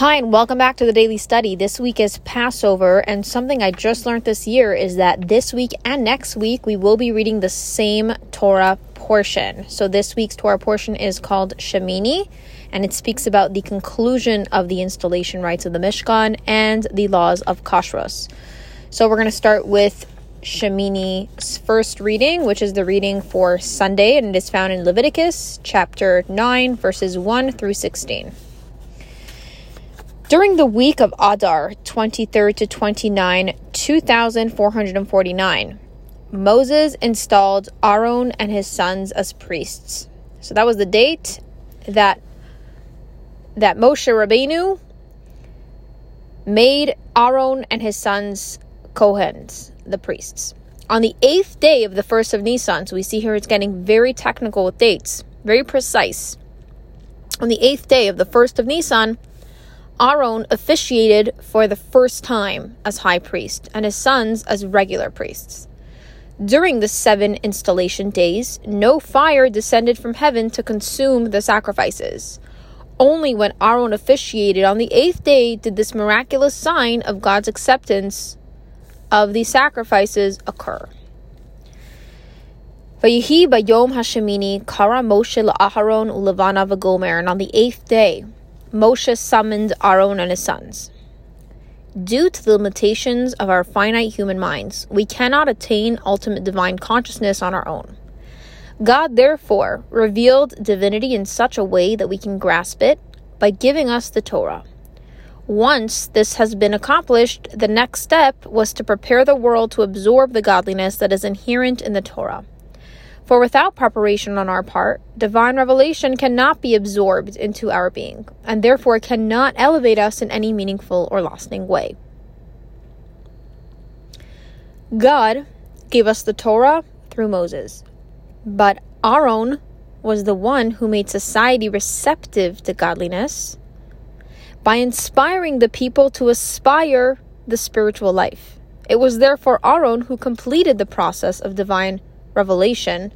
Hi, and welcome back to the Daily Study. This week is Passover, and something I just learned this year is that this week and next week we will be reading the same Torah portion. So, this week's Torah portion is called Shemini, and it speaks about the conclusion of the installation rites of the Mishkan and the laws of Kashrus. So, we're going to start with Shemini's first reading, which is the reading for Sunday, and it is found in Leviticus chapter 9, verses 1 through 16. During the week of Adar, 23rd to 29, 2449, Moses installed Aaron and his sons as priests. So that was the date that that Moshe Rabbeinu made Aaron and his sons Kohens, the priests. On the eighth day of the first of Nisan, so we see here it's getting very technical with dates, very precise. On the eighth day of the first of Nisan, Aaron officiated for the first time as high priest and his sons as regular priests. During the seven installation days, no fire descended from heaven to consume the sacrifices. Only when Aaron officiated on the eighth day did this miraculous sign of God's acceptance of the sacrifices occur. Vayihi bayom hashemini kara Moshe la'aharon ulevana v'gomer, and on the eighth day, Moshe summoned Aaron and his sons. Due to the limitations of our finite human minds, we cannot attain ultimate divine consciousness on our own. God, therefore, revealed divinity in such a way that we can grasp it by giving us the Torah. Once this has been accomplished, the next step was to prepare the world to absorb the godliness that is inherent in the Torah. For without preparation on our part, divine revelation cannot be absorbed into our being, and therefore cannot elevate us in any meaningful or lasting way. God gave us the Torah through Moses, but Aaron was the one who made society receptive to godliness by inspiring the people to aspire the spiritual life. It was therefore Aaron who completed the process of divine revelation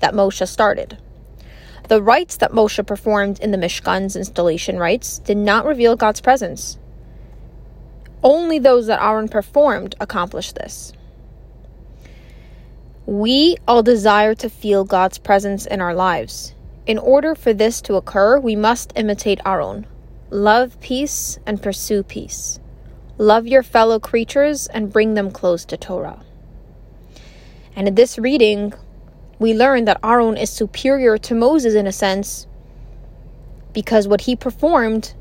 that Moshe started. The rites that Moshe performed in the Mishkan's installation rites did not reveal God's presence. Only those that Aaron performed accomplished this. We all desire to feel God's presence in our lives. In order for this to occur, we must imitate Aaron. Love peace and pursue peace. Love your fellow creatures and bring them close to Torah. And in this reading, we learn that Aaron is superior to Moses in a sense because what he performed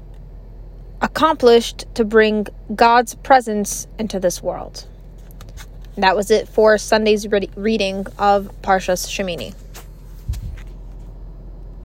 accomplished to bring God's presence into this world. That was it for Sunday's re- reading of Parshas Shemini.